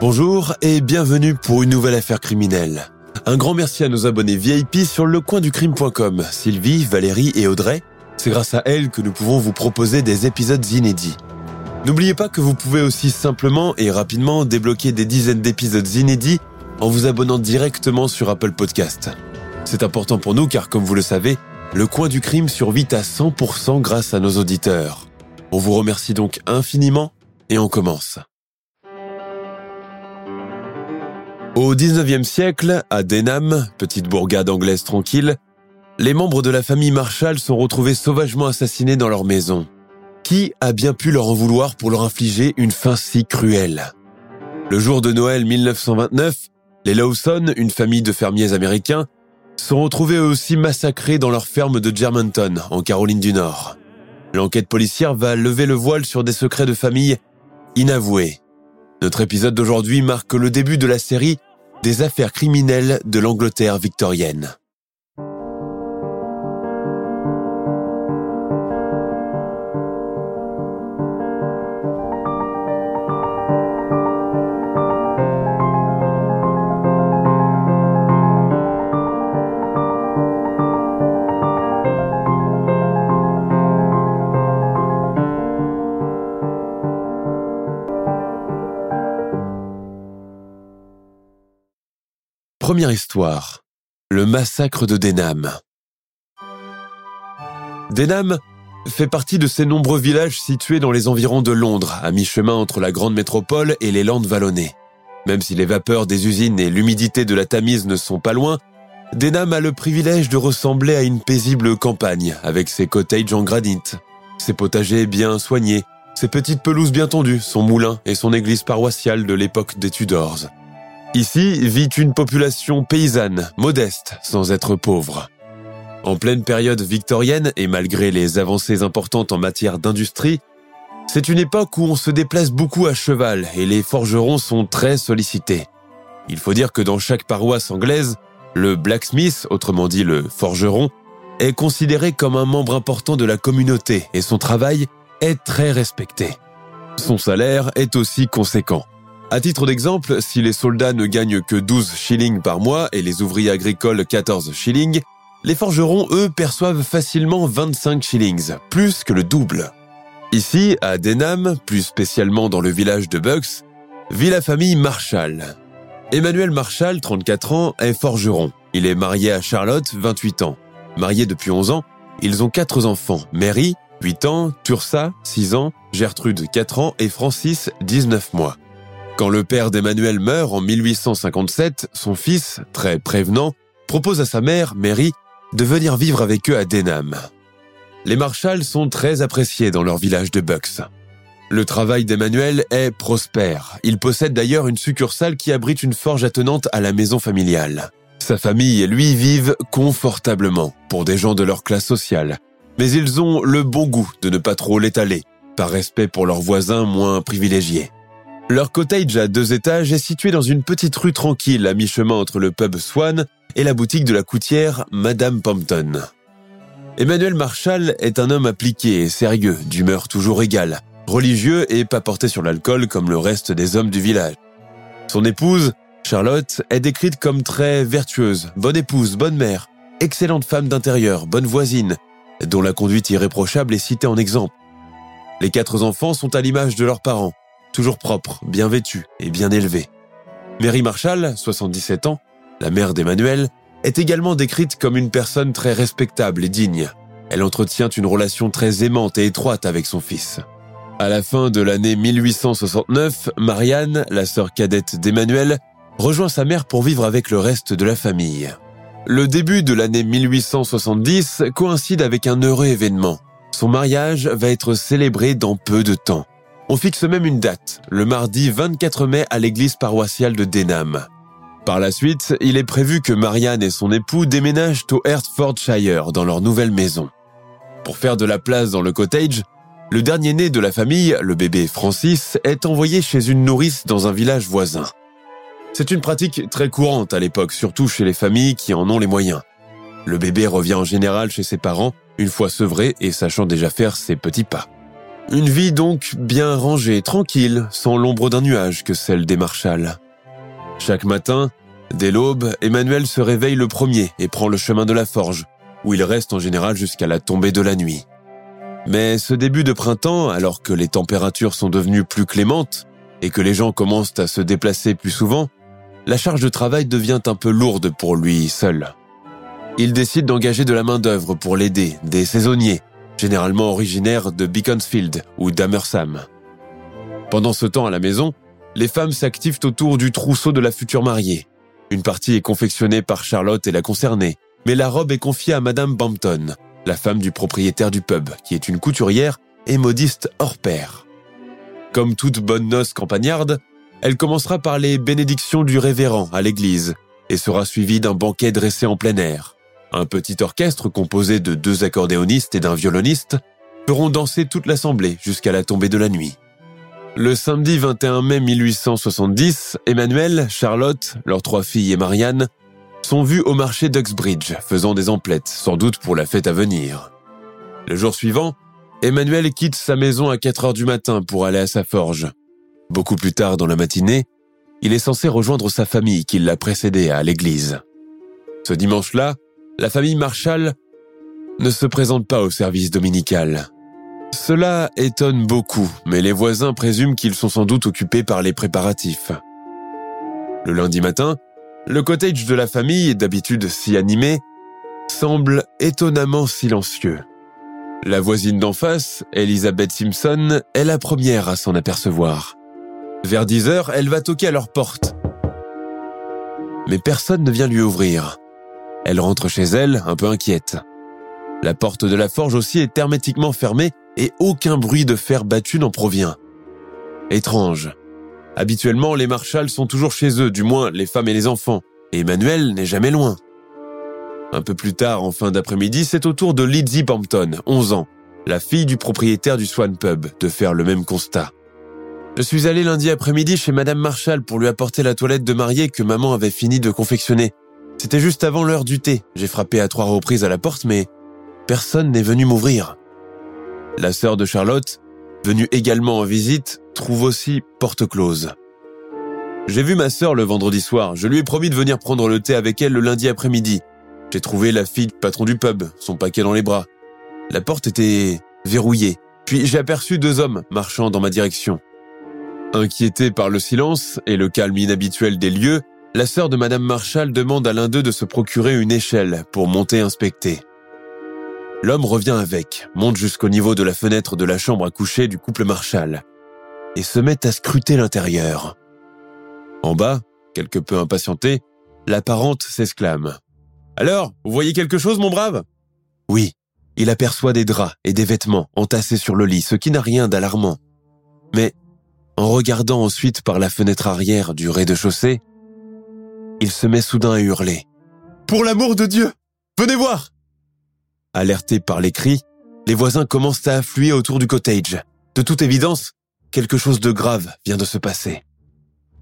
Bonjour et bienvenue pour une nouvelle affaire criminelle. Un grand merci à nos abonnés VIP sur lecoinducrime.com, Sylvie, Valérie et Audrey. C'est grâce à elles que nous pouvons vous proposer des épisodes inédits. N'oubliez pas que vous pouvez aussi simplement et rapidement débloquer des dizaines d'épisodes inédits en vous abonnant directement sur Apple Podcast. C'est important pour nous car comme vous le savez, le coin du crime survit à 100% grâce à nos auditeurs. On vous remercie donc infiniment et on commence. Au 19e siècle, à Denham, petite bourgade anglaise tranquille, les membres de la famille Marshall sont retrouvés sauvagement assassinés dans leur maison. Qui a bien pu leur en vouloir pour leur infliger une fin si cruelle? Le jour de Noël 1929, les Lawson, une famille de fermiers américains, sont retrouvés eux aussi massacrés dans leur ferme de Germantown, en Caroline du Nord. L'enquête policière va lever le voile sur des secrets de famille inavoués. Notre épisode d'aujourd'hui marque le début de la série des affaires criminelles de l'Angleterre victorienne. Première histoire. Le massacre de Denham. Denham fait partie de ces nombreux villages situés dans les environs de Londres, à mi-chemin entre la grande métropole et les Landes vallonnées. Même si les vapeurs des usines et l'humidité de la Tamise ne sont pas loin, Denham a le privilège de ressembler à une paisible campagne, avec ses cottages en granit, ses potagers bien soignés, ses petites pelouses bien tendues, son moulin et son église paroissiale de l'époque des Tudors. Ici vit une population paysanne, modeste, sans être pauvre. En pleine période victorienne et malgré les avancées importantes en matière d'industrie, c'est une époque où on se déplace beaucoup à cheval et les forgerons sont très sollicités. Il faut dire que dans chaque paroisse anglaise, le blacksmith, autrement dit le forgeron, est considéré comme un membre important de la communauté et son travail est très respecté. Son salaire est aussi conséquent. À titre d'exemple, si les soldats ne gagnent que 12 shillings par mois et les ouvriers agricoles 14 shillings, les forgerons, eux, perçoivent facilement 25 shillings, plus que le double. Ici, à Denham, plus spécialement dans le village de Bucks, vit la famille Marshall. Emmanuel Marshall, 34 ans, est forgeron. Il est marié à Charlotte, 28 ans. Mariés depuis 11 ans, ils ont quatre enfants. Mary, 8 ans, Tursa, 6 ans, Gertrude, 4 ans et Francis, 19 mois. Quand le père d'Emmanuel meurt en 1857, son fils, très prévenant, propose à sa mère, Mary, de venir vivre avec eux à Denham. Les Marshalls sont très appréciés dans leur village de Bucks. Le travail d'Emmanuel est prospère. Il possède d'ailleurs une succursale qui abrite une forge attenante à la maison familiale. Sa famille et lui vivent confortablement pour des gens de leur classe sociale. Mais ils ont le bon goût de ne pas trop l'étaler, par respect pour leurs voisins moins privilégiés. Leur cottage à deux étages est situé dans une petite rue tranquille à mi-chemin entre le pub Swan et la boutique de la coutière Madame Pompton. Emmanuel Marshall est un homme appliqué et sérieux, d'humeur toujours égale, religieux et pas porté sur l'alcool comme le reste des hommes du village. Son épouse, Charlotte, est décrite comme très vertueuse, bonne épouse, bonne mère, excellente femme d'intérieur, bonne voisine, dont la conduite irréprochable est citée en exemple. Les quatre enfants sont à l'image de leurs parents, toujours propre, bien vêtue et bien élevée. Mary Marshall, 77 ans, la mère d'Emmanuel, est également décrite comme une personne très respectable et digne. Elle entretient une relation très aimante et étroite avec son fils. À la fin de l'année 1869, Marianne, la sœur cadette d'Emmanuel, rejoint sa mère pour vivre avec le reste de la famille. Le début de l'année 1870 coïncide avec un heureux événement. Son mariage va être célébré dans peu de temps. On fixe même une date, le mardi 24 mai à l'église paroissiale de Denham. Par la suite, il est prévu que Marianne et son époux déménagent au Hertfordshire dans leur nouvelle maison. Pour faire de la place dans le cottage, le dernier né de la famille, le bébé Francis, est envoyé chez une nourrice dans un village voisin. C'est une pratique très courante à l'époque, surtout chez les familles qui en ont les moyens. Le bébé revient en général chez ses parents, une fois sevré et sachant déjà faire ses petits pas. Une vie donc bien rangée, tranquille, sans l'ombre d'un nuage que celle des Marshall. Chaque matin, dès l'aube, Emmanuel se réveille le premier et prend le chemin de la forge, où il reste en général jusqu'à la tombée de la nuit. Mais ce début de printemps, alors que les températures sont devenues plus clémentes et que les gens commencent à se déplacer plus souvent, la charge de travail devient un peu lourde pour lui seul. Il décide d'engager de la main-d'œuvre pour l'aider, des saisonniers, généralement originaires de Beaconsfield ou d'Amersam. Pendant ce temps à la maison, les femmes s'activent autour du trousseau de la future mariée. Une partie est confectionnée par Charlotte et la concernée, mais la robe est confiée à Madame Bampton, la femme du propriétaire du pub, qui est une couturière et modiste hors pair. Comme toute bonne noce campagnarde, elle commencera par les bénédictions du révérend à l'église et sera suivie d'un banquet dressé en plein air. Un petit orchestre composé de deux accordéonistes et d'un violoniste feront danser toute l'assemblée jusqu'à la tombée de la nuit. Le samedi 21 mai 1870, Emmanuel, Charlotte, leurs trois filles et Marianne sont vus au marché d'Uxbridge, faisant des emplettes, sans doute pour la fête à venir. Le jour suivant, Emmanuel quitte sa maison à 4 heures du matin pour aller à sa forge. Beaucoup plus tard dans la matinée, il est censé rejoindre sa famille qui l'a précédé à l'église. Ce dimanche-là, la famille Marshall ne se présente pas au service dominical. Cela étonne beaucoup, mais les voisins présument qu'ils sont sans doute occupés par les préparatifs. Le lundi matin, le cottage de la famille, d'habitude si animé, semble étonnamment silencieux. La voisine d'en face, Elizabeth Simpson, est la première à s'en apercevoir. Vers 10 heures, elle va toquer à leur porte. Mais personne ne vient lui ouvrir. Elle rentre chez elle, un peu inquiète. La porte de la forge aussi est hermétiquement fermée et aucun bruit de fer battu n'en provient. Étrange. Habituellement, les Marshalls sont toujours chez eux, du moins les femmes et les enfants, et Emmanuel n'est jamais loin. Un peu plus tard, en fin d'après-midi, c'est au tour de Lizzie Bampton, 11 ans, la fille du propriétaire du Swan Pub, de faire le même constat. Je suis allé lundi après-midi chez Madame Marshall pour lui apporter la toilette de mariée que maman avait fini de confectionner. C'était juste avant l'heure du thé. J'ai frappé à trois reprises à la porte, mais personne n'est venu m'ouvrir. La sœur de Charlotte, venue également en visite, trouve aussi porte close. J'ai vu ma sœur le vendredi soir. Je lui ai promis de venir prendre le thé avec elle le lundi après-midi. J'ai trouvé la fille du patron du pub, son paquet dans les bras. La porte était verrouillée. Puis j'ai aperçu deux hommes marchant dans ma direction. Inquiétée par le silence et le calme inhabituel des lieux, la sœur de Madame Marshall demande à l'un d'eux de se procurer une échelle pour monter inspecter. L'homme revient avec, monte jusqu'au niveau de la fenêtre de la chambre à coucher du couple Marshall et se met à scruter l'intérieur. En bas, quelque peu impatienté, la parente s'exclame. Alors, vous voyez quelque chose, mon brave? Oui, il aperçoit des draps et des vêtements entassés sur le lit, ce qui n'a rien d'alarmant. Mais, en regardant ensuite par la fenêtre arrière du rez-de-chaussée, il se met soudain à hurler. Pour l'amour de Dieu Venez voir Alertés par les cris, les voisins commencent à affluer autour du cottage. De toute évidence, quelque chose de grave vient de se passer.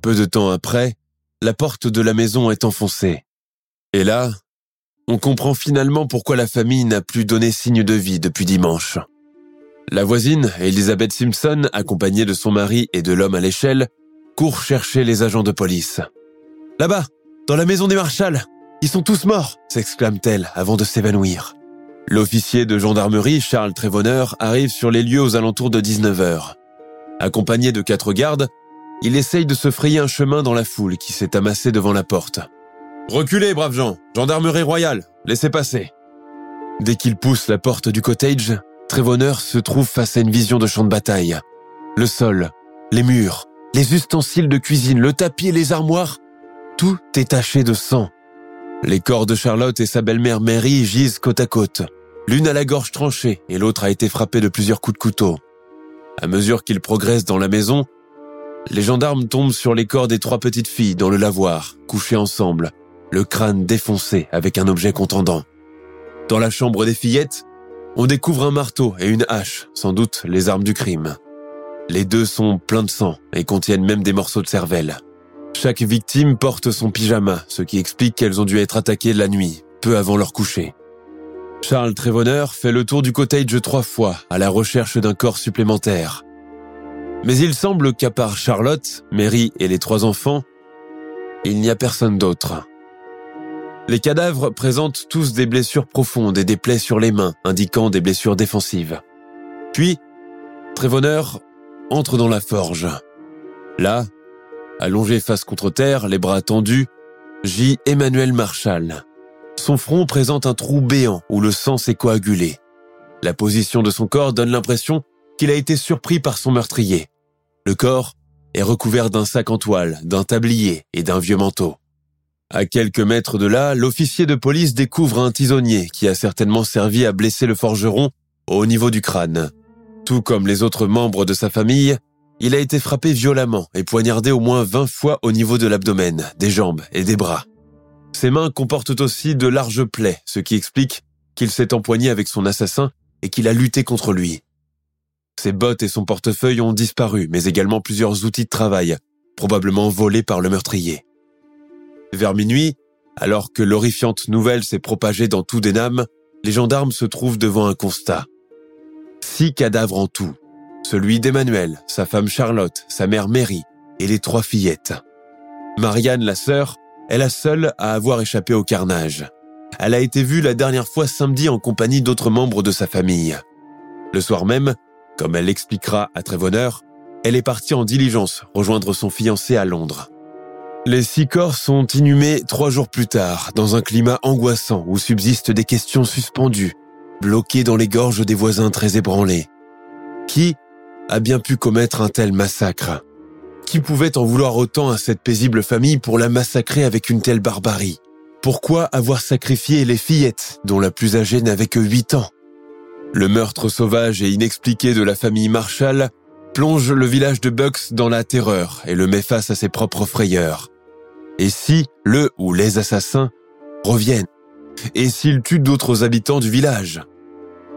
Peu de temps après, la porte de la maison est enfoncée. Et là, on comprend finalement pourquoi la famille n'a plus donné signe de vie depuis dimanche. La voisine, Elizabeth Simpson, accompagnée de son mari et de l'homme à l'échelle, court chercher les agents de police. Là-bas, dans la maison des Marshalls, ils sont tous morts, s'exclame-t-elle avant de s'évanouir. L'officier de gendarmerie, Charles Trévonneur, arrive sur les lieux aux alentours de 19h. Accompagné de quatre gardes, il essaye de se frayer un chemin dans la foule qui s'est amassée devant la porte. Reculez, braves gens, gendarmerie royale, laissez passer. Dès qu'il pousse la porte du cottage, Trévonneur se trouve face à une vision de champ de bataille. Le sol, les murs, les ustensiles de cuisine, le tapis et les armoires tout est taché de sang. Les corps de Charlotte et sa belle-mère Mary gisent côte à côte. L'une a la gorge tranchée et l'autre a été frappée de plusieurs coups de couteau. À mesure qu'ils progressent dans la maison, les gendarmes tombent sur les corps des trois petites filles dans le lavoir, couchées ensemble, le crâne défoncé avec un objet contendant. Dans la chambre des fillettes, on découvre un marteau et une hache, sans doute les armes du crime. Les deux sont pleins de sang et contiennent même des morceaux de cervelle. Chaque victime porte son pyjama, ce qui explique qu'elles ont dû être attaquées la nuit, peu avant leur coucher. Charles Trevonner fait le tour du cottage trois fois à la recherche d'un corps supplémentaire. Mais il semble qu'à part Charlotte, Mary et les trois enfants, il n'y a personne d'autre. Les cadavres présentent tous des blessures profondes et des plaies sur les mains, indiquant des blessures défensives. Puis, Trevonner entre dans la forge. Là, allongé face contre terre, les bras tendus, gît Emmanuel Marshall. Son front présente un trou béant où le sang s'est coagulé. La position de son corps donne l'impression qu'il a été surpris par son meurtrier. Le corps est recouvert d'un sac en toile, d'un tablier et d'un vieux manteau. À quelques mètres de là, l'officier de police découvre un tisonnier qui a certainement servi à blesser le forgeron au niveau du crâne. Tout comme les autres membres de sa famille, il a été frappé violemment et poignardé au moins 20 fois au niveau de l'abdomen, des jambes et des bras. Ses mains comportent aussi de larges plaies, ce qui explique qu'il s'est empoigné avec son assassin et qu'il a lutté contre lui. Ses bottes et son portefeuille ont disparu, mais également plusieurs outils de travail, probablement volés par le meurtrier. Vers minuit, alors que l'horrifiante nouvelle s'est propagée dans tout Denham, les gendarmes se trouvent devant un constat. Six cadavres en tout. Celui d'Emmanuel, sa femme Charlotte, sa mère Mary et les trois fillettes. Marianne, la sœur, est la seule à avoir échappé au carnage. Elle a été vue la dernière fois samedi en compagnie d'autres membres de sa famille. Le soir même, comme elle l'expliquera à Trévonneur, elle est partie en diligence rejoindre son fiancé à Londres. Les six corps sont inhumés trois jours plus tard, dans un climat angoissant où subsistent des questions suspendues, bloquées dans les gorges des voisins très ébranlés. Qui a bien pu commettre un tel massacre. Qui pouvait en vouloir autant à cette paisible famille pour la massacrer avec une telle barbarie? Pourquoi avoir sacrifié les fillettes, dont la plus âgée n'avait que huit ans? Le meurtre sauvage et inexpliqué de la famille Marshall plonge le village de Bucks dans la terreur et le met face à ses propres frayeurs. Et si le ou les assassins reviennent? Et s'ils tuent d'autres habitants du village?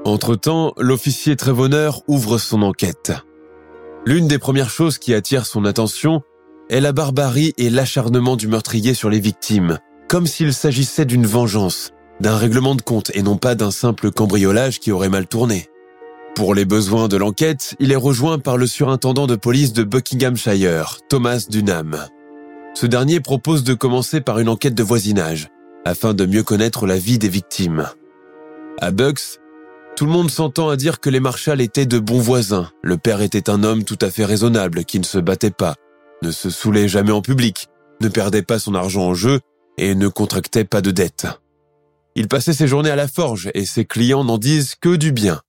Entre-temps, l'officier Trévonneur ouvre son enquête. L'une des premières choses qui attire son attention est la barbarie et l'acharnement du meurtrier sur les victimes, comme s'il s'agissait d'une vengeance, d'un règlement de compte et non pas d'un simple cambriolage qui aurait mal tourné. Pour les besoins de l'enquête, il est rejoint par le surintendant de police de Buckinghamshire, Thomas Dunham. Ce dernier propose de commencer par une enquête de voisinage, afin de mieux connaître la vie des victimes. À Bucks, tout le monde s'entend à dire que les Marshall étaient de bons voisins. Le père était un homme tout à fait raisonnable, qui ne se battait pas, ne se saoulait jamais en public, ne perdait pas son argent en jeu et ne contractait pas de dettes. Il passait ses journées à la forge et ses clients n'en disent que du bien.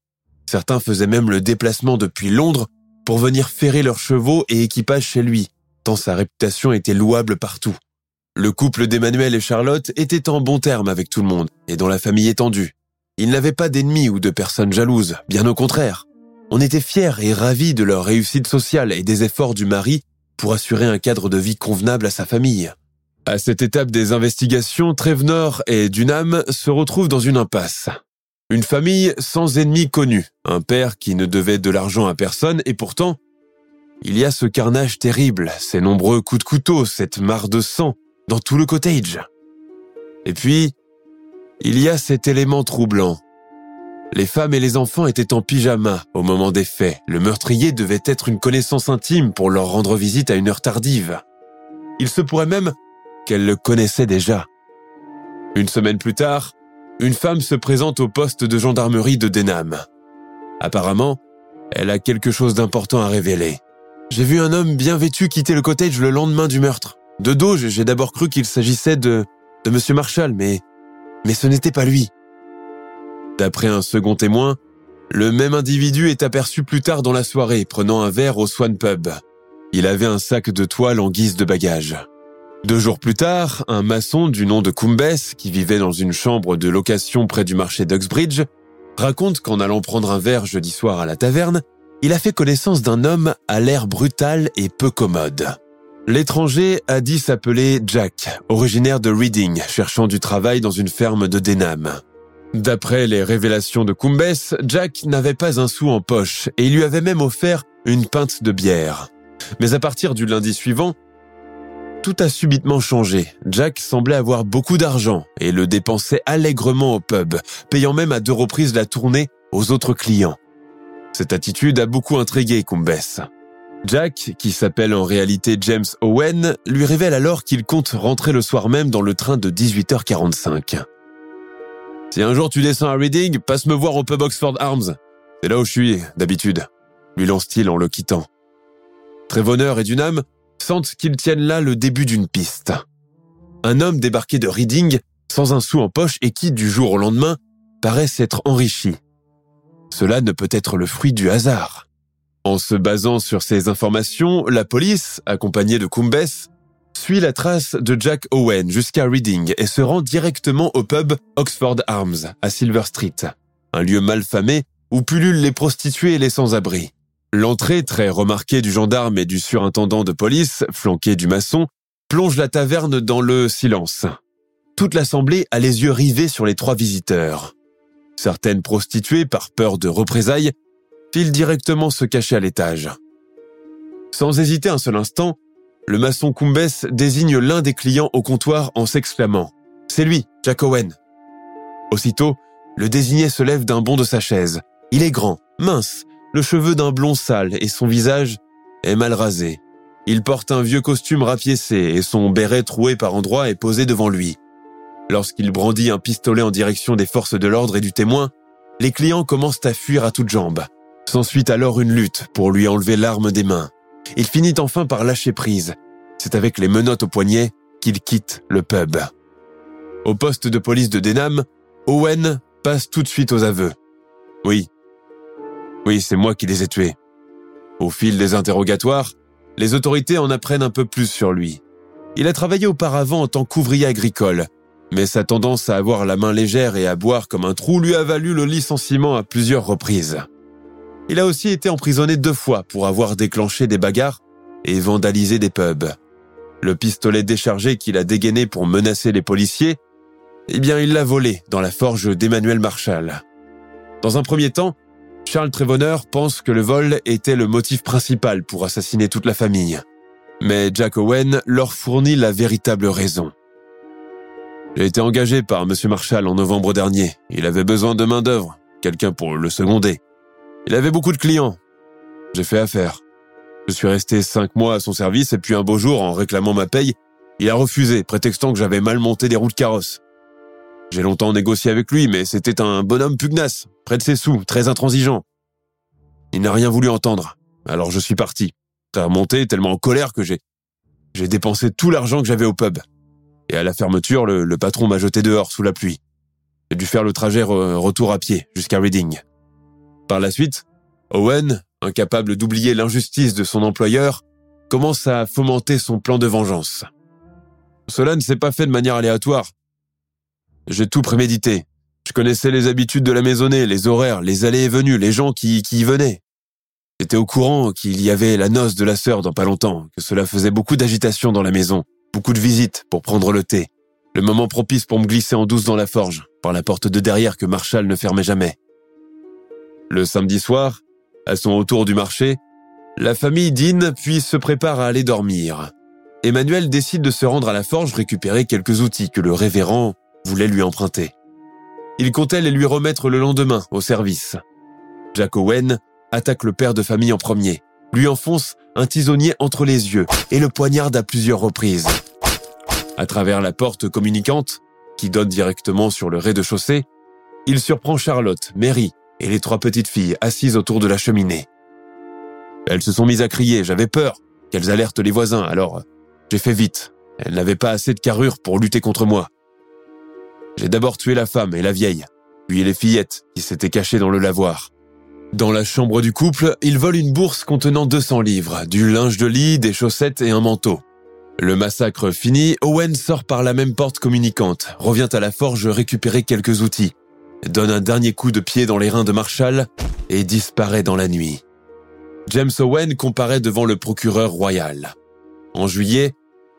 Certains faisaient même le déplacement depuis Londres pour venir ferrer leurs chevaux et équipages chez lui, tant sa réputation était louable partout. Le couple d'Emmanuel et Charlotte était en bon terme avec tout le monde et dans la famille étendue. Ils n'avaient pas d'ennemis ou de personnes jalouses, bien au contraire. On était fiers et ravis de leur réussite sociale et des efforts du mari pour assurer un cadre de vie convenable à sa famille. À cette étape des investigations, Trevenor et Dunham se retrouvent dans une impasse. Une famille sans ennemis connus, un père qui ne devait de l'argent à personne et pourtant il y a ce carnage terrible, ces nombreux coups de couteau, cette mare de sang dans tout le cottage. Et puis, il y a cet élément troublant. Les femmes et les enfants étaient en pyjama au moment des faits. Le meurtrier devait être une connaissance intime pour leur rendre visite à une heure tardive. Il se pourrait même qu'elle le connaissait déjà. Une semaine plus tard, une femme se présente au poste de gendarmerie de Denham. Apparemment, elle a quelque chose d'important à révéler. J'ai vu un homme bien vêtu quitter le cottage le lendemain du meurtre. De dos, j'ai d'abord cru qu'il s'agissait de, de monsieur Marshall, mais, mais ce n'était pas lui. D'après un second témoin, le même individu est aperçu plus tard dans la soirée prenant un verre au Swan Pub. Il avait un sac de toile en guise de bagage. Deux jours plus tard, un maçon du nom de Kumbes, qui vivait dans une chambre de location près du marché d'Uxbridge, raconte qu'en allant prendre un verre jeudi soir à la taverne, il a fait connaissance d'un homme à l'air brutal et peu commode. L'étranger a dit s'appeler Jack, originaire de Reading, cherchant du travail dans une ferme de Denham. D'après les révélations de Kumbes, Jack n'avait pas un sou en poche et il lui avait même offert une pinte de bière. Mais à partir du lundi suivant, tout a subitement changé. Jack semblait avoir beaucoup d'argent et le dépensait allègrement au pub, payant même à deux reprises la tournée aux autres clients. Cette attitude a beaucoup intrigué Kumbes. Jack, qui s'appelle en réalité James Owen, lui révèle alors qu'il compte rentrer le soir même dans le train de 18h45. Si un jour tu descends à Reading, passe me voir au pub Oxford Arms. C'est là où je suis, d'habitude, lui lance-t-il en le quittant. Trévonneur et Dunham sentent qu'ils tiennent là le début d'une piste. Un homme débarqué de Reading, sans un sou en poche et qui, du jour au lendemain, paraît s'être enrichi. Cela ne peut être le fruit du hasard. En se basant sur ces informations, la police, accompagnée de Kumbes, suit la trace de Jack Owen jusqu'à Reading et se rend directement au pub Oxford Arms à Silver Street, un lieu malfamé où pullulent les prostituées et les sans-abri. L'entrée très remarquée du gendarme et du surintendant de police, flanqué du maçon, plonge la taverne dans le silence. Toute l'assemblée a les yeux rivés sur les trois visiteurs. Certaines prostituées, par peur de représailles, filent directement se cacher à l'étage. Sans hésiter un seul instant, le maçon Kumbes désigne l'un des clients au comptoir en s'exclamant ⁇ C'est lui, Jack Owen !⁇ Aussitôt, le désigné se lève d'un bond de sa chaise. Il est grand, mince, le cheveu d'un blond sale et son visage est mal rasé. Il porte un vieux costume rapiécé et son béret troué par endroits est posé devant lui. Lorsqu'il brandit un pistolet en direction des forces de l'ordre et du témoin, les clients commencent à fuir à toutes jambes. S'ensuit alors une lutte pour lui enlever l'arme des mains. Il finit enfin par lâcher prise. C'est avec les menottes au poignet qu'il quitte le pub. Au poste de police de Denham, Owen passe tout de suite aux aveux. Oui. Oui, c'est moi qui les ai tués. Au fil des interrogatoires, les autorités en apprennent un peu plus sur lui. Il a travaillé auparavant en tant qu'ouvrier agricole, mais sa tendance à avoir la main légère et à boire comme un trou lui a valu le licenciement à plusieurs reprises. Il a aussi été emprisonné deux fois pour avoir déclenché des bagarres et vandalisé des pubs. Le pistolet déchargé qu'il a dégainé pour menacer les policiers, eh bien il l'a volé dans la forge d'Emmanuel Marshall. Dans un premier temps, Charles Trevonneur pense que le vol était le motif principal pour assassiner toute la famille. Mais Jack Owen leur fournit la véritable raison. J'ai été engagé par M. Marshall en novembre dernier. Il avait besoin de main-d'œuvre, quelqu'un pour le seconder. Il avait beaucoup de clients. J'ai fait affaire. Je suis resté cinq mois à son service et puis un beau jour, en réclamant ma paye, il a refusé, prétextant que j'avais mal monté des roues de carrosse. J'ai longtemps négocié avec lui, mais c'était un bonhomme pugnace, près de ses sous, très intransigeant. Il n'a rien voulu entendre. Alors je suis parti. Très remonté, tellement en colère que j'ai, j'ai dépensé tout l'argent que j'avais au pub. Et à la fermeture, le, le patron m'a jeté dehors sous la pluie. J'ai dû faire le trajet retour à pied jusqu'à Reading. Par la suite, Owen, incapable d'oublier l'injustice de son employeur, commence à fomenter son plan de vengeance. Cela ne s'est pas fait de manière aléatoire. J'ai tout prémédité. Je connaissais les habitudes de la maisonnée, les horaires, les allées et venues, les gens qui, qui y venaient. J'étais au courant qu'il y avait la noce de la sœur dans pas longtemps, que cela faisait beaucoup d'agitation dans la maison, beaucoup de visites pour prendre le thé. Le moment propice pour me glisser en douce dans la forge, par la porte de derrière que Marshall ne fermait jamais. Le samedi soir, à son retour du marché, la famille dîne puis se prépare à aller dormir. Emmanuel décide de se rendre à la forge récupérer quelques outils que le révérend voulait lui emprunter. Il comptait les lui remettre le lendemain au service. Jack Owen attaque le père de famille en premier, lui enfonce un tisonnier entre les yeux et le poignarde à plusieurs reprises. À travers la porte communicante, qui donne directement sur le rez-de-chaussée, il surprend Charlotte, Mary et les trois petites filles assises autour de la cheminée. Elles se sont mises à crier, j'avais peur qu'elles alertent les voisins, alors j'ai fait vite. Elles n'avaient pas assez de carrure pour lutter contre moi. J'ai d'abord tué la femme et la vieille, puis les fillettes qui s'étaient cachées dans le lavoir. Dans la chambre du couple, ils volent une bourse contenant 200 livres, du linge de lit, des chaussettes et un manteau. Le massacre fini, Owen sort par la même porte communicante, revient à la forge récupérer quelques outils, donne un dernier coup de pied dans les reins de Marshall et disparaît dans la nuit. James Owen comparaît devant le procureur royal. En juillet,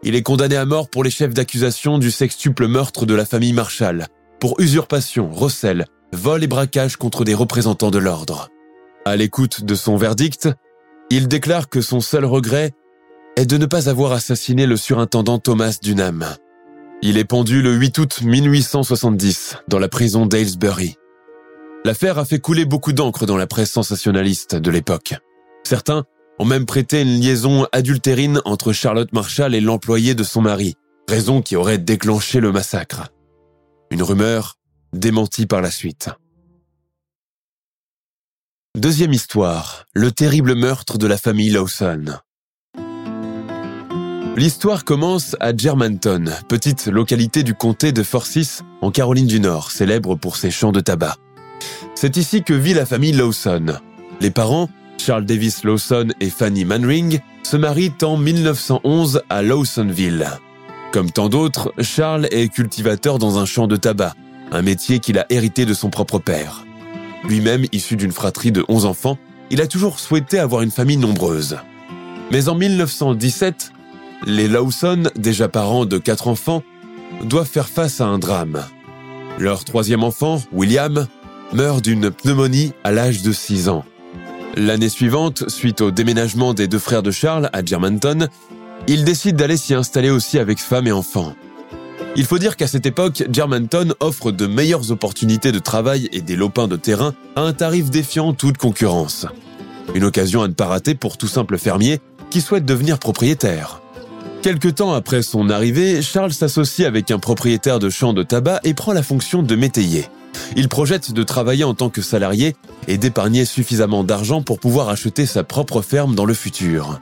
il est condamné à mort pour les chefs d'accusation du sextuple meurtre de la famille Marshall, pour usurpation, recel, vol et braquage contre des représentants de l'ordre. À l'écoute de son verdict, il déclare que son seul regret est de ne pas avoir assassiné le surintendant Thomas Dunham. Il est pendu le 8 août 1870 dans la prison d'Aylesbury. L'affaire a fait couler beaucoup d'encre dans la presse sensationnaliste de l'époque. Certains ont même prêté une liaison adultérine entre Charlotte Marshall et l'employé de son mari, raison qui aurait déclenché le massacre. Une rumeur démentie par la suite. Deuxième histoire, le terrible meurtre de la famille Lawson. L'histoire commence à Germantown, petite localité du comté de Forsyth en Caroline du Nord, célèbre pour ses champs de tabac. C'est ici que vit la famille Lawson. Les parents, Charles Davis Lawson et Fanny Manring, se marient en 1911 à Lawsonville. Comme tant d'autres, Charles est cultivateur dans un champ de tabac, un métier qu'il a hérité de son propre père. Lui-même issu d'une fratrie de 11 enfants, il a toujours souhaité avoir une famille nombreuse. Mais en 1917, les Lawson, déjà parents de quatre enfants, doivent faire face à un drame. Leur troisième enfant, William, meurt d'une pneumonie à l'âge de 6 ans. L'année suivante, suite au déménagement des deux frères de Charles à Germantown, il décide d'aller s'y installer aussi avec femme et enfants. Il faut dire qu'à cette époque, Germantown offre de meilleures opportunités de travail et des lopins de terrain à un tarif défiant toute concurrence. Une occasion à ne pas rater pour tout simple fermier qui souhaite devenir propriétaire. Quelque temps après son arrivée, Charles s'associe avec un propriétaire de champ de tabac et prend la fonction de métayer. Il projette de travailler en tant que salarié et d'épargner suffisamment d'argent pour pouvoir acheter sa propre ferme dans le futur.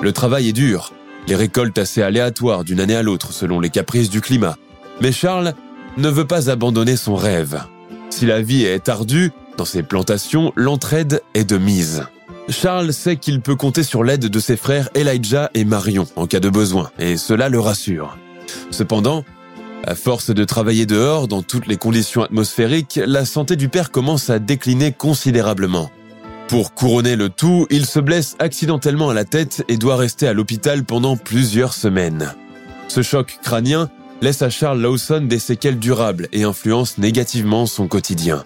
Le travail est dur, les récoltes assez aléatoires d'une année à l'autre selon les caprices du climat. Mais Charles ne veut pas abandonner son rêve. Si la vie est ardue, dans ses plantations, l'entraide est de mise. Charles sait qu'il peut compter sur l'aide de ses frères Elijah et Marion en cas de besoin, et cela le rassure. Cependant, à force de travailler dehors dans toutes les conditions atmosphériques, la santé du père commence à décliner considérablement. Pour couronner le tout, il se blesse accidentellement à la tête et doit rester à l'hôpital pendant plusieurs semaines. Ce choc crânien laisse à Charles Lawson des séquelles durables et influence négativement son quotidien.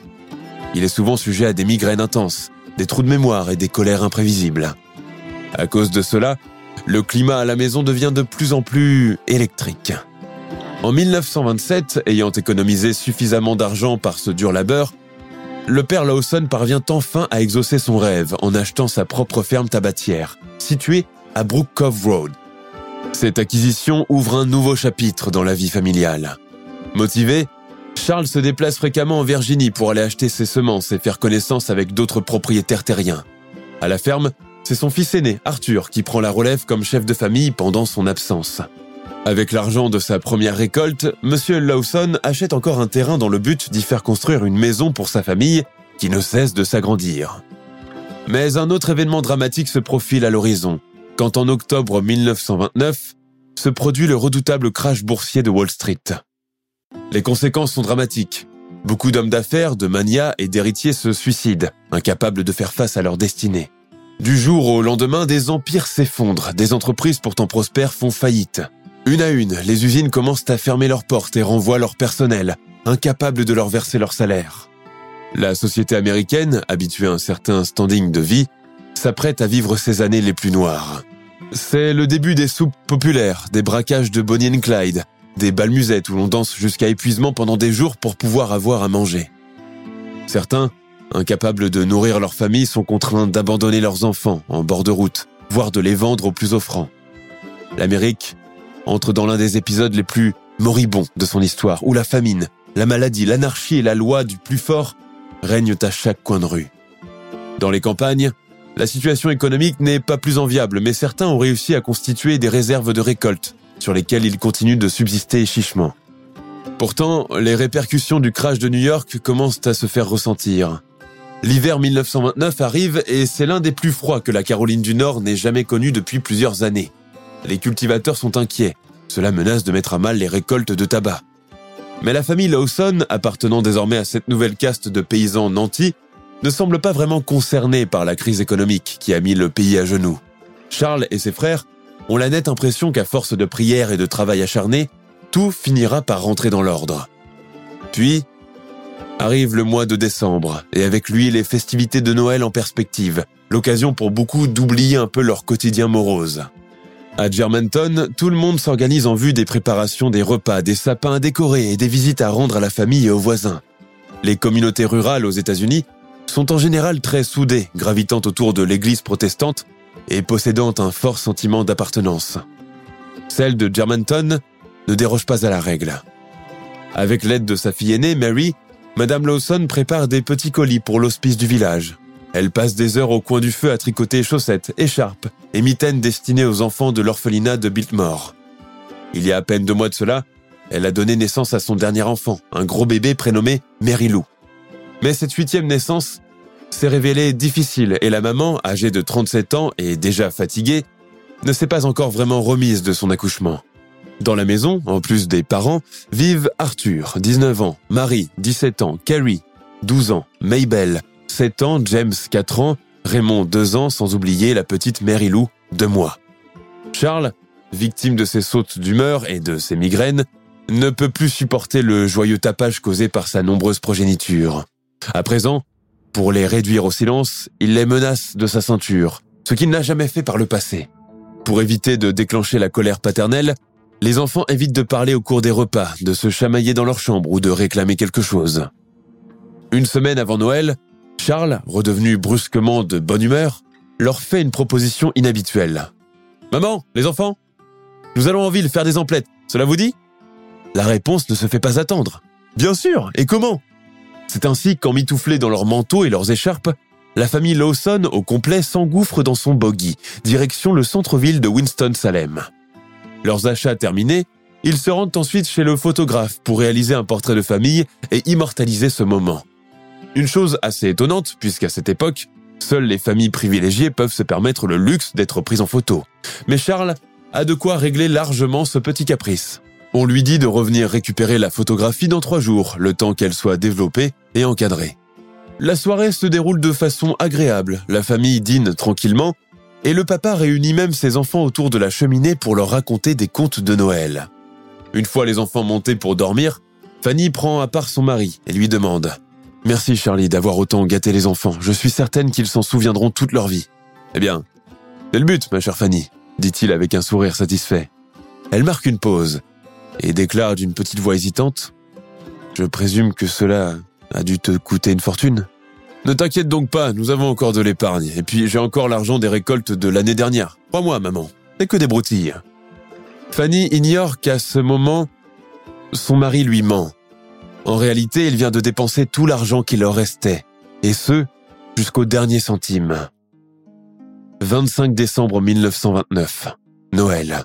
Il est souvent sujet à des migraines intenses, des trous de mémoire et des colères imprévisibles. À cause de cela, le climat à la maison devient de plus en plus électrique. En 1927, ayant économisé suffisamment d'argent par ce dur labeur, le père Lawson parvient enfin à exaucer son rêve en achetant sa propre ferme tabatière, située à Brook Cove Road. Cette acquisition ouvre un nouveau chapitre dans la vie familiale. Motivé, Charles se déplace fréquemment en Virginie pour aller acheter ses semences et faire connaissance avec d'autres propriétaires terriens. À la ferme, c'est son fils aîné, Arthur, qui prend la relève comme chef de famille pendant son absence. Avec l'argent de sa première récolte, Monsieur Lawson achète encore un terrain dans le but d'y faire construire une maison pour sa famille qui ne cesse de s'agrandir. Mais un autre événement dramatique se profile à l'horizon, quand en octobre 1929 se produit le redoutable crash boursier de Wall Street. Les conséquences sont dramatiques. Beaucoup d'hommes d'affaires, de manias et d'héritiers se suicident, incapables de faire face à leur destinée. Du jour au lendemain, des empires s'effondrent, des entreprises pourtant prospères font faillite. Une à une, les usines commencent à fermer leurs portes et renvoient leur personnel, incapables de leur verser leur salaire. La société américaine, habituée à un certain standing de vie, s'apprête à vivre ses années les plus noires. C'est le début des soupes populaires, des braquages de Bonnie and Clyde, des bals musettes où l'on danse jusqu'à épuisement pendant des jours pour pouvoir avoir à manger. Certains, incapables de nourrir leur famille, sont contraints d'abandonner leurs enfants en bord de route, voire de les vendre aux plus offrants. L'Amérique entre dans l'un des épisodes les plus moribonds de son histoire, où la famine, la maladie, l'anarchie et la loi du plus fort règnent à chaque coin de rue. Dans les campagnes, la situation économique n'est pas plus enviable, mais certains ont réussi à constituer des réserves de récolte, sur lesquelles ils continuent de subsister chichement. Pourtant, les répercussions du crash de New York commencent à se faire ressentir. L'hiver 1929 arrive et c'est l'un des plus froids que la Caroline du Nord n'ait jamais connu depuis plusieurs années. les cultivateurs sont inquiets. Cela menace de mettre à mal les récoltes de tabac. Mais la famille Lawson, appartenant désormais à cette nouvelle caste de paysans nantis, ne semble pas vraiment concernée par la crise économique qui a mis le pays à genoux. Charles et ses frères ont la nette impression qu'à force de prières et de travail acharné, tout finira par rentrer dans l'ordre. Puis, arrive le mois de décembre, et avec lui les festivités de Noël en perspective, l'occasion pour beaucoup d'oublier un peu leur quotidien morose. À Germantown, tout le monde s'organise en vue des préparations des repas, des sapins à décorer et des visites à rendre à la famille et aux voisins. Les communautés rurales aux États-Unis sont en général très soudées, gravitant autour de l'église protestante et possédant un fort sentiment d'appartenance. Celle de Germantown ne déroge pas à la règle. Avec l'aide de sa fille aînée, Mary, Madame Lawson prépare des petits colis pour l'hospice du village. Elle passe des heures au coin du feu à tricoter chaussettes, écharpes et mitaines destinées aux enfants de l'orphelinat de Biltmore. Il y a à peine deux mois de cela, elle a donné naissance à son dernier enfant, un gros bébé prénommé Mary Lou. Mais cette huitième naissance s'est révélée difficile et la maman, âgée de 37 ans et déjà fatiguée, ne s'est pas encore vraiment remise de son accouchement. Dans la maison, en plus des parents, vivent Arthur, 19 ans, Marie, 17 ans, Carrie, 12 ans, Mabel, 7 ans, James, 4 ans, Raymond, 2 ans, sans oublier la petite Mary Lou, 2 mois. Charles, victime de ses sautes d'humeur et de ses migraines, ne peut plus supporter le joyeux tapage causé par sa nombreuse progéniture. À présent, pour les réduire au silence, il les menace de sa ceinture, ce qu'il n'a jamais fait par le passé. Pour éviter de déclencher la colère paternelle, les enfants évitent de parler au cours des repas, de se chamailler dans leur chambre ou de réclamer quelque chose. Une semaine avant Noël, Charles, redevenu brusquement de bonne humeur, leur fait une proposition inhabituelle. Maman, les enfants, nous allons en ville faire des emplettes, cela vous dit? La réponse ne se fait pas attendre. Bien sûr, et comment? C'est ainsi qu'emmitouflés dans leurs manteaux et leurs écharpes, la famille Lawson au complet s'engouffre dans son boggy, direction le centre-ville de Winston-Salem. Leurs achats terminés, ils se rendent ensuite chez le photographe pour réaliser un portrait de famille et immortaliser ce moment. Une chose assez étonnante, puisqu'à cette époque, seules les familles privilégiées peuvent se permettre le luxe d'être prises en photo. Mais Charles a de quoi régler largement ce petit caprice. On lui dit de revenir récupérer la photographie dans trois jours, le temps qu'elle soit développée et encadrée. La soirée se déroule de façon agréable, la famille dîne tranquillement, et le papa réunit même ses enfants autour de la cheminée pour leur raconter des contes de Noël. Une fois les enfants montés pour dormir, Fanny prend à part son mari et lui demande ⁇ Merci Charlie d'avoir autant gâté les enfants, je suis certaine qu'ils s'en souviendront toute leur vie. Eh bien, c'est le but, ma chère Fanny, dit-il avec un sourire satisfait. Elle marque une pause et déclare d'une petite voix hésitante Je présume que cela a dû te coûter une fortune. Ne t'inquiète donc pas, nous avons encore de l'épargne, et puis j'ai encore l'argent des récoltes de l'année dernière. Crois-moi, maman, c'est que des broutilles. Fanny ignore qu'à ce moment, son mari lui ment. En réalité, il vient de dépenser tout l'argent qui leur restait, et ce, jusqu'au dernier centime. 25 décembre 1929. Noël.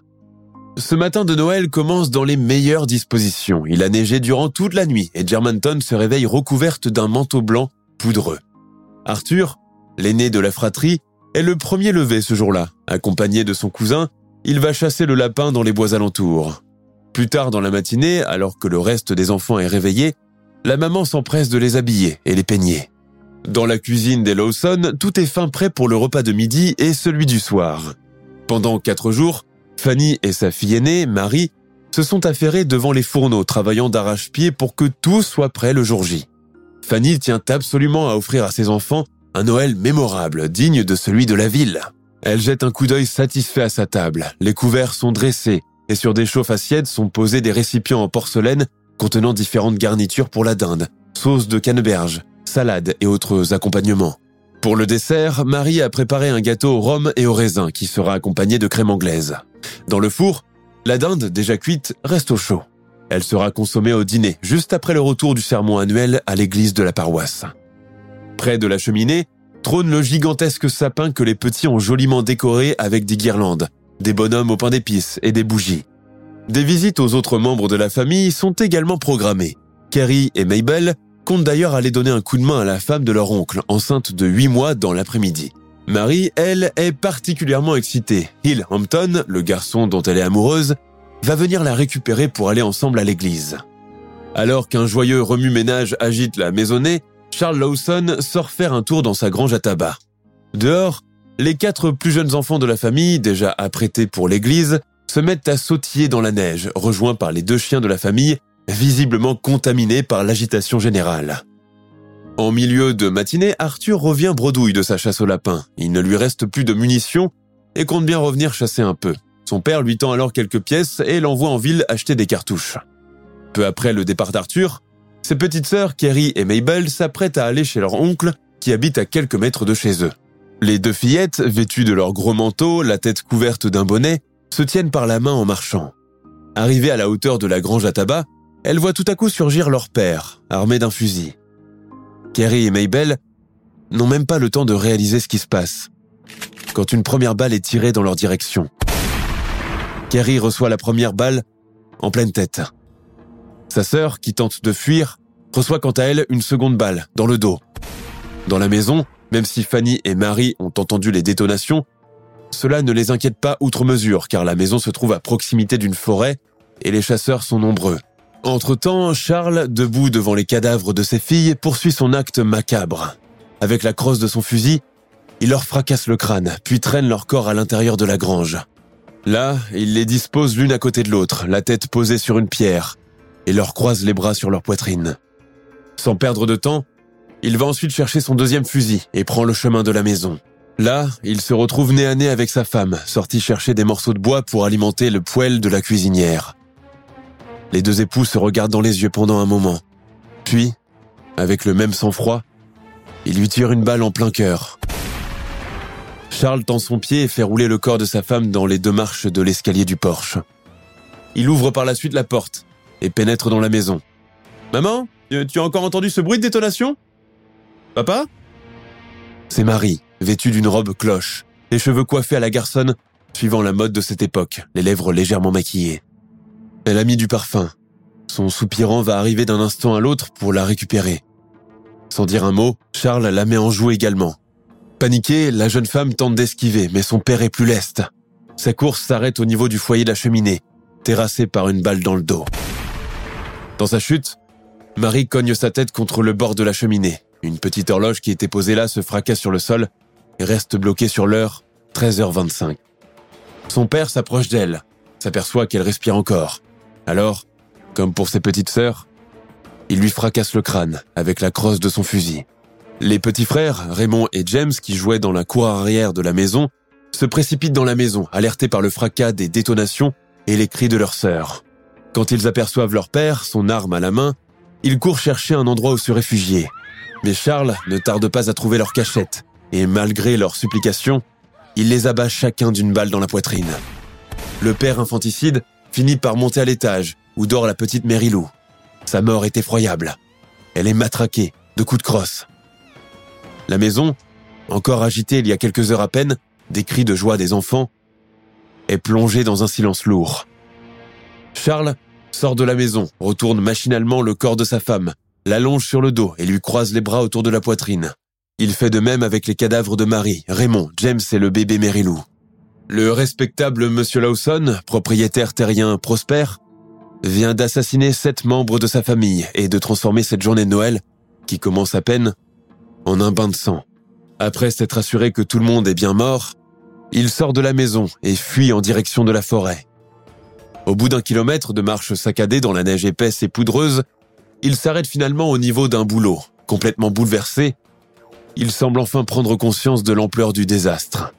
Ce matin de Noël commence dans les meilleures dispositions. Il a neigé durant toute la nuit et Germantown se réveille recouverte d'un manteau blanc poudreux. Arthur, l'aîné de la fratrie, est le premier levé ce jour-là. Accompagné de son cousin, il va chasser le lapin dans les bois alentours. Plus tard dans la matinée, alors que le reste des enfants est réveillé, la maman s'empresse de les habiller et les peigner. Dans la cuisine des Lawson, tout est fin prêt pour le repas de midi et celui du soir. Pendant quatre jours, Fanny et sa fille aînée, Marie, se sont affairées devant les fourneaux, travaillant d'arrache-pied pour que tout soit prêt le jour J. Fanny tient absolument à offrir à ses enfants un Noël mémorable, digne de celui de la ville. Elle jette un coup d'œil satisfait à sa table. Les couverts sont dressés et sur des chauffe-assiettes sont posés des récipients en porcelaine contenant différentes garnitures pour la dinde, sauce de canneberge, salade et autres accompagnements. Pour le dessert, Marie a préparé un gâteau au rhum et au raisin qui sera accompagné de crème anglaise. Dans le four, la dinde, déjà cuite, reste au chaud. Elle sera consommée au dîner, juste après le retour du sermon annuel à l'église de la paroisse. Près de la cheminée, trône le gigantesque sapin que les petits ont joliment décoré avec des guirlandes, des bonhommes au pain d'épices et des bougies. Des visites aux autres membres de la famille sont également programmées. Carrie et Mabel comptent d'ailleurs aller donner un coup de main à la femme de leur oncle, enceinte de 8 mois dans l'après-midi. Marie, elle, est particulièrement excitée. Hill Hampton, le garçon dont elle est amoureuse, va venir la récupérer pour aller ensemble à l'église. Alors qu'un joyeux remue-ménage agite la maisonnée, Charles Lawson sort faire un tour dans sa grange à tabac. Dehors, les quatre plus jeunes enfants de la famille, déjà apprêtés pour l'église, se mettent à sautiller dans la neige, rejoints par les deux chiens de la famille, visiblement contaminés par l'agitation générale. En milieu de matinée, Arthur revient bredouille de sa chasse au lapin. Il ne lui reste plus de munitions et compte bien revenir chasser un peu. Son père lui tend alors quelques pièces et l'envoie en ville acheter des cartouches. Peu après le départ d'Arthur, ses petites sœurs Kerry et Mabel s'apprêtent à aller chez leur oncle qui habite à quelques mètres de chez eux. Les deux fillettes, vêtues de leur gros manteau, la tête couverte d'un bonnet, se tiennent par la main en marchant. Arrivées à la hauteur de la grange à tabac, elles voient tout à coup surgir leur père, armé d'un fusil. Kerry et Mabel n'ont même pas le temps de réaliser ce qui se passe, quand une première balle est tirée dans leur direction. Kerry reçoit la première balle en pleine tête. Sa sœur, qui tente de fuir, reçoit quant à elle une seconde balle dans le dos. Dans la maison, même si Fanny et Marie ont entendu les détonations, cela ne les inquiète pas outre mesure car la maison se trouve à proximité d'une forêt et les chasseurs sont nombreux. Entre-temps, Charles, debout devant les cadavres de ses filles, poursuit son acte macabre. Avec la crosse de son fusil, il leur fracasse le crâne, puis traîne leur corps à l'intérieur de la grange. Là, il les dispose l'une à côté de l'autre, la tête posée sur une pierre, et leur croise les bras sur leur poitrine. Sans perdre de temps, il va ensuite chercher son deuxième fusil et prend le chemin de la maison. Là, il se retrouve nez à nez avec sa femme, sortie chercher des morceaux de bois pour alimenter le poêle de la cuisinière. Les deux époux se regardent dans les yeux pendant un moment. Puis, avec le même sang-froid, il lui tire une balle en plein cœur. Charles tend son pied et fait rouler le corps de sa femme dans les deux marches de l'escalier du porche. Il ouvre par la suite la porte et pénètre dans la maison. Maman, tu as encore entendu ce bruit de détonation? Papa? C'est Marie, vêtue d'une robe cloche, les cheveux coiffés à la garçonne, suivant la mode de cette époque, les lèvres légèrement maquillées. Elle a mis du parfum. Son soupirant va arriver d'un instant à l'autre pour la récupérer. Sans dire un mot, Charles la met en joue également. Paniquée, la jeune femme tente d'esquiver, mais son père est plus leste. Sa course s'arrête au niveau du foyer de la cheminée, terrassée par une balle dans le dos. Dans sa chute, Marie cogne sa tête contre le bord de la cheminée. Une petite horloge qui était posée là se fracasse sur le sol et reste bloquée sur l'heure 13h25. Son père s'approche d'elle, s'aperçoit qu'elle respire encore. Alors, comme pour ses petites sœurs, il lui fracasse le crâne avec la crosse de son fusil. Les petits frères, Raymond et James, qui jouaient dans la cour arrière de la maison, se précipitent dans la maison, alertés par le fracas des détonations et les cris de leur sœur. Quand ils aperçoivent leur père, son arme à la main, ils courent chercher un endroit où se réfugier. Mais Charles ne tarde pas à trouver leur cachette, et malgré leurs supplications, il les abat chacun d'une balle dans la poitrine. Le père infanticide finit par monter à l'étage où dort la petite Lou. Sa mort est effroyable. Elle est matraquée de coups de crosse. La maison, encore agitée il y a quelques heures à peine, des cris de joie des enfants, est plongée dans un silence lourd. Charles sort de la maison, retourne machinalement le corps de sa femme, l'allonge sur le dos et lui croise les bras autour de la poitrine. Il fait de même avec les cadavres de Marie, Raymond, James et le bébé Lou. Le respectable Monsieur Lawson, propriétaire terrien prospère, vient d'assassiner sept membres de sa famille et de transformer cette journée de Noël, qui commence à peine, en un bain de sang. Après s'être assuré que tout le monde est bien mort, il sort de la maison et fuit en direction de la forêt. Au bout d'un kilomètre de marche saccadée dans la neige épaisse et poudreuse, il s'arrête finalement au niveau d'un boulot. Complètement bouleversé, il semble enfin prendre conscience de l'ampleur du désastre.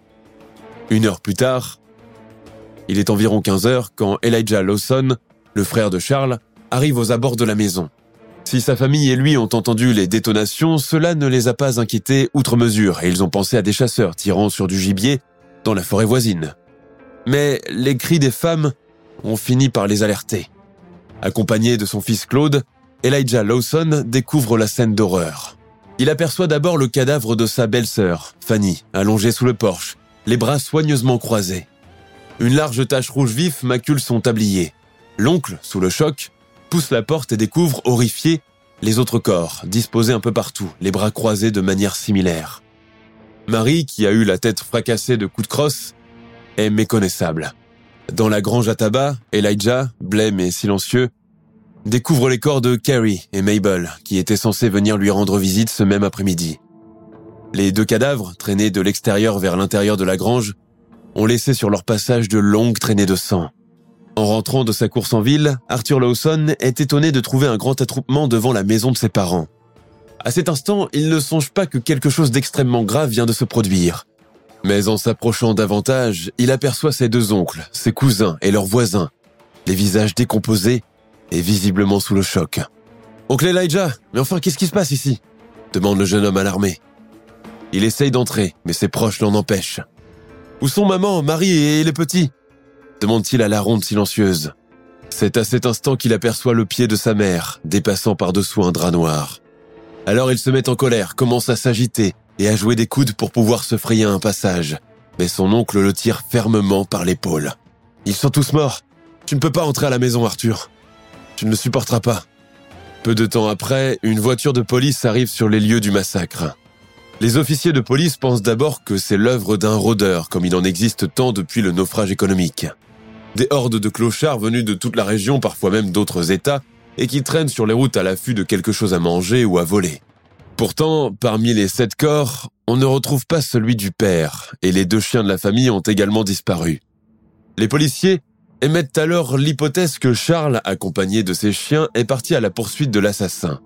Une heure plus tard, il est environ 15 heures quand Elijah Lawson, le frère de Charles, arrive aux abords de la maison. Si sa famille et lui ont entendu les détonations, cela ne les a pas inquiétés outre mesure et ils ont pensé à des chasseurs tirant sur du gibier dans la forêt voisine. Mais les cris des femmes ont fini par les alerter. Accompagné de son fils Claude, Elijah Lawson découvre la scène d'horreur. Il aperçoit d'abord le cadavre de sa belle-sœur, Fanny, allongée sous le porche, les bras soigneusement croisés. Une large tache rouge vif macule son tablier. L'oncle, sous le choc, pousse la porte et découvre, horrifié, les autres corps, disposés un peu partout, les bras croisés de manière similaire. Marie, qui a eu la tête fracassée de coups de crosse, est méconnaissable. Dans la grange à tabac, Elijah, blême et silencieux, découvre les corps de Carrie et Mabel, qui étaient censés venir lui rendre visite ce même après-midi. Les deux cadavres, traînés de l'extérieur vers l'intérieur de la grange, ont laissé sur leur passage de longues traînées de sang. En rentrant de sa course en ville, Arthur Lawson est étonné de trouver un grand attroupement devant la maison de ses parents. À cet instant, il ne songe pas que quelque chose d'extrêmement grave vient de se produire. Mais en s'approchant davantage, il aperçoit ses deux oncles, ses cousins et leurs voisins, les visages décomposés et visiblement sous le choc. Oncle Elijah, mais enfin, qu'est-ce qui se passe ici? demande le jeune homme alarmé. Il essaye d'entrer, mais ses proches l'en empêchent. Où sont maman, Marie et les petits? Demande-t-il à la ronde silencieuse. C'est à cet instant qu'il aperçoit le pied de sa mère, dépassant par-dessous un drap noir. Alors il se met en colère, commence à s'agiter et à jouer des coudes pour pouvoir se frayer un passage. Mais son oncle le tire fermement par l'épaule. Ils sont tous morts. Tu ne peux pas entrer à la maison, Arthur. Tu ne le supporteras pas. Peu de temps après, une voiture de police arrive sur les lieux du massacre. Les officiers de police pensent d'abord que c'est l'œuvre d'un rôdeur, comme il en existe tant depuis le naufrage économique. Des hordes de clochards venus de toute la région, parfois même d'autres États, et qui traînent sur les routes à l'affût de quelque chose à manger ou à voler. Pourtant, parmi les sept corps, on ne retrouve pas celui du père, et les deux chiens de la famille ont également disparu. Les policiers émettent alors l'hypothèse que Charles, accompagné de ses chiens, est parti à la poursuite de l'assassin.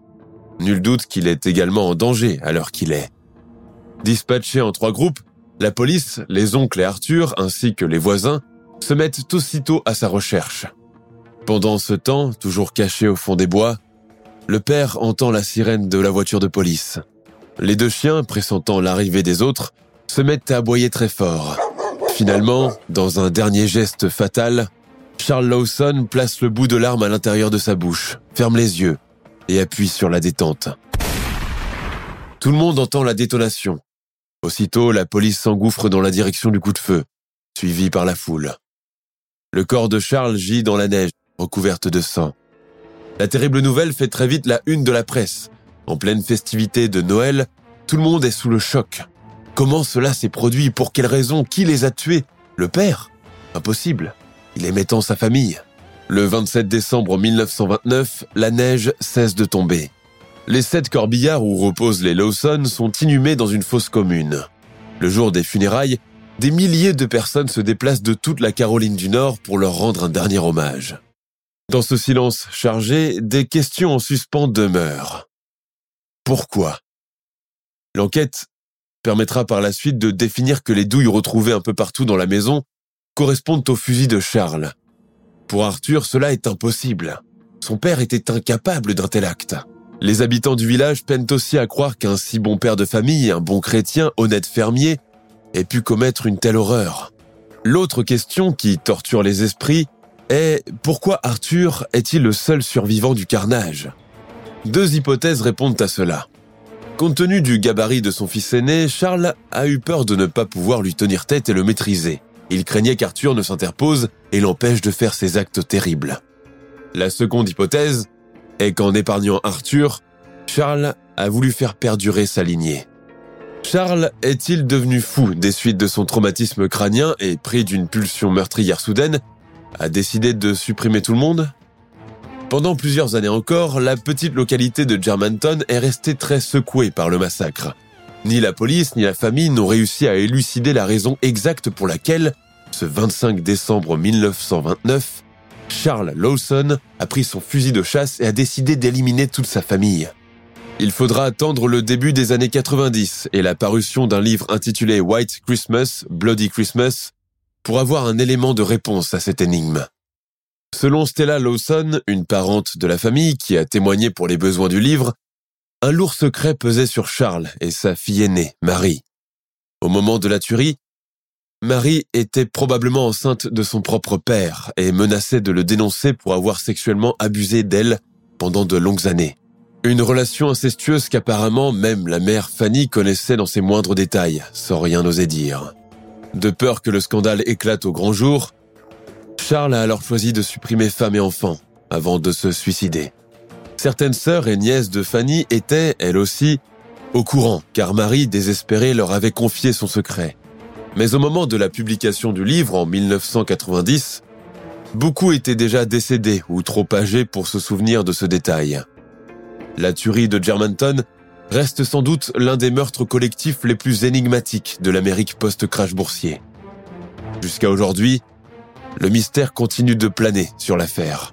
Nul doute qu'il est également en danger à l'heure qu'il est. Dispatchés en trois groupes, la police, les oncles et Arthur, ainsi que les voisins, se mettent aussitôt à sa recherche. Pendant ce temps, toujours caché au fond des bois, le père entend la sirène de la voiture de police. Les deux chiens, pressentant l'arrivée des autres, se mettent à aboyer très fort. Finalement, dans un dernier geste fatal, Charles Lawson place le bout de l'arme à l'intérieur de sa bouche, ferme les yeux et appuie sur la détente. Tout le monde entend la détonation. Aussitôt, la police s'engouffre dans la direction du coup de feu, suivi par la foule. Le corps de Charles gît dans la neige, recouverte de sang. La terrible nouvelle fait très vite la une de la presse. En pleine festivité de Noël, tout le monde est sous le choc. Comment cela s'est produit? Pour quelles raisons Qui les a tués? Le père? Impossible. Il aimait tant sa famille. Le 27 décembre 1929, la neige cesse de tomber. Les sept corbillards où reposent les Lawson sont inhumés dans une fosse commune. Le jour des funérailles, des milliers de personnes se déplacent de toute la Caroline du Nord pour leur rendre un dernier hommage. Dans ce silence chargé, des questions en suspens demeurent. Pourquoi? L'enquête permettra par la suite de définir que les douilles retrouvées un peu partout dans la maison correspondent au fusil de Charles. Pour Arthur, cela est impossible. Son père était incapable d'un tel acte. Les habitants du village peinent aussi à croire qu'un si bon père de famille, un bon chrétien, honnête fermier, ait pu commettre une telle horreur. L'autre question qui torture les esprits est pourquoi Arthur est-il le seul survivant du carnage? Deux hypothèses répondent à cela. Compte tenu du gabarit de son fils aîné, Charles a eu peur de ne pas pouvoir lui tenir tête et le maîtriser. Il craignait qu'Arthur ne s'interpose et l'empêche de faire ses actes terribles. La seconde hypothèse est qu'en épargnant Arthur, Charles a voulu faire perdurer sa lignée. Charles est-il devenu fou des suites de son traumatisme crânien et pris d'une pulsion meurtrière soudaine, a décidé de supprimer tout le monde? Pendant plusieurs années encore, la petite localité de Germantown est restée très secouée par le massacre. Ni la police ni la famille n'ont réussi à élucider la raison exacte pour laquelle, ce 25 décembre 1929, Charles Lawson a pris son fusil de chasse et a décidé d'éliminer toute sa famille. Il faudra attendre le début des années 90 et la parution d'un livre intitulé White Christmas, Bloody Christmas pour avoir un élément de réponse à cette énigme. Selon Stella Lawson, une parente de la famille qui a témoigné pour les besoins du livre, un lourd secret pesait sur Charles et sa fille aînée, Marie. Au moment de la tuerie, Marie était probablement enceinte de son propre père et menaçait de le dénoncer pour avoir sexuellement abusé d'elle pendant de longues années. Une relation incestueuse qu'apparemment même la mère Fanny connaissait dans ses moindres détails, sans rien oser dire. De peur que le scandale éclate au grand jour, Charles a alors choisi de supprimer femme et enfants avant de se suicider. Certaines sœurs et nièces de Fanny étaient, elles aussi, au courant, car Marie, désespérée, leur avait confié son secret. Mais au moment de la publication du livre en 1990, beaucoup étaient déjà décédés ou trop âgés pour se souvenir de ce détail. La tuerie de Germantown reste sans doute l'un des meurtres collectifs les plus énigmatiques de l'Amérique post-crash boursier. Jusqu'à aujourd'hui, le mystère continue de planer sur l'affaire.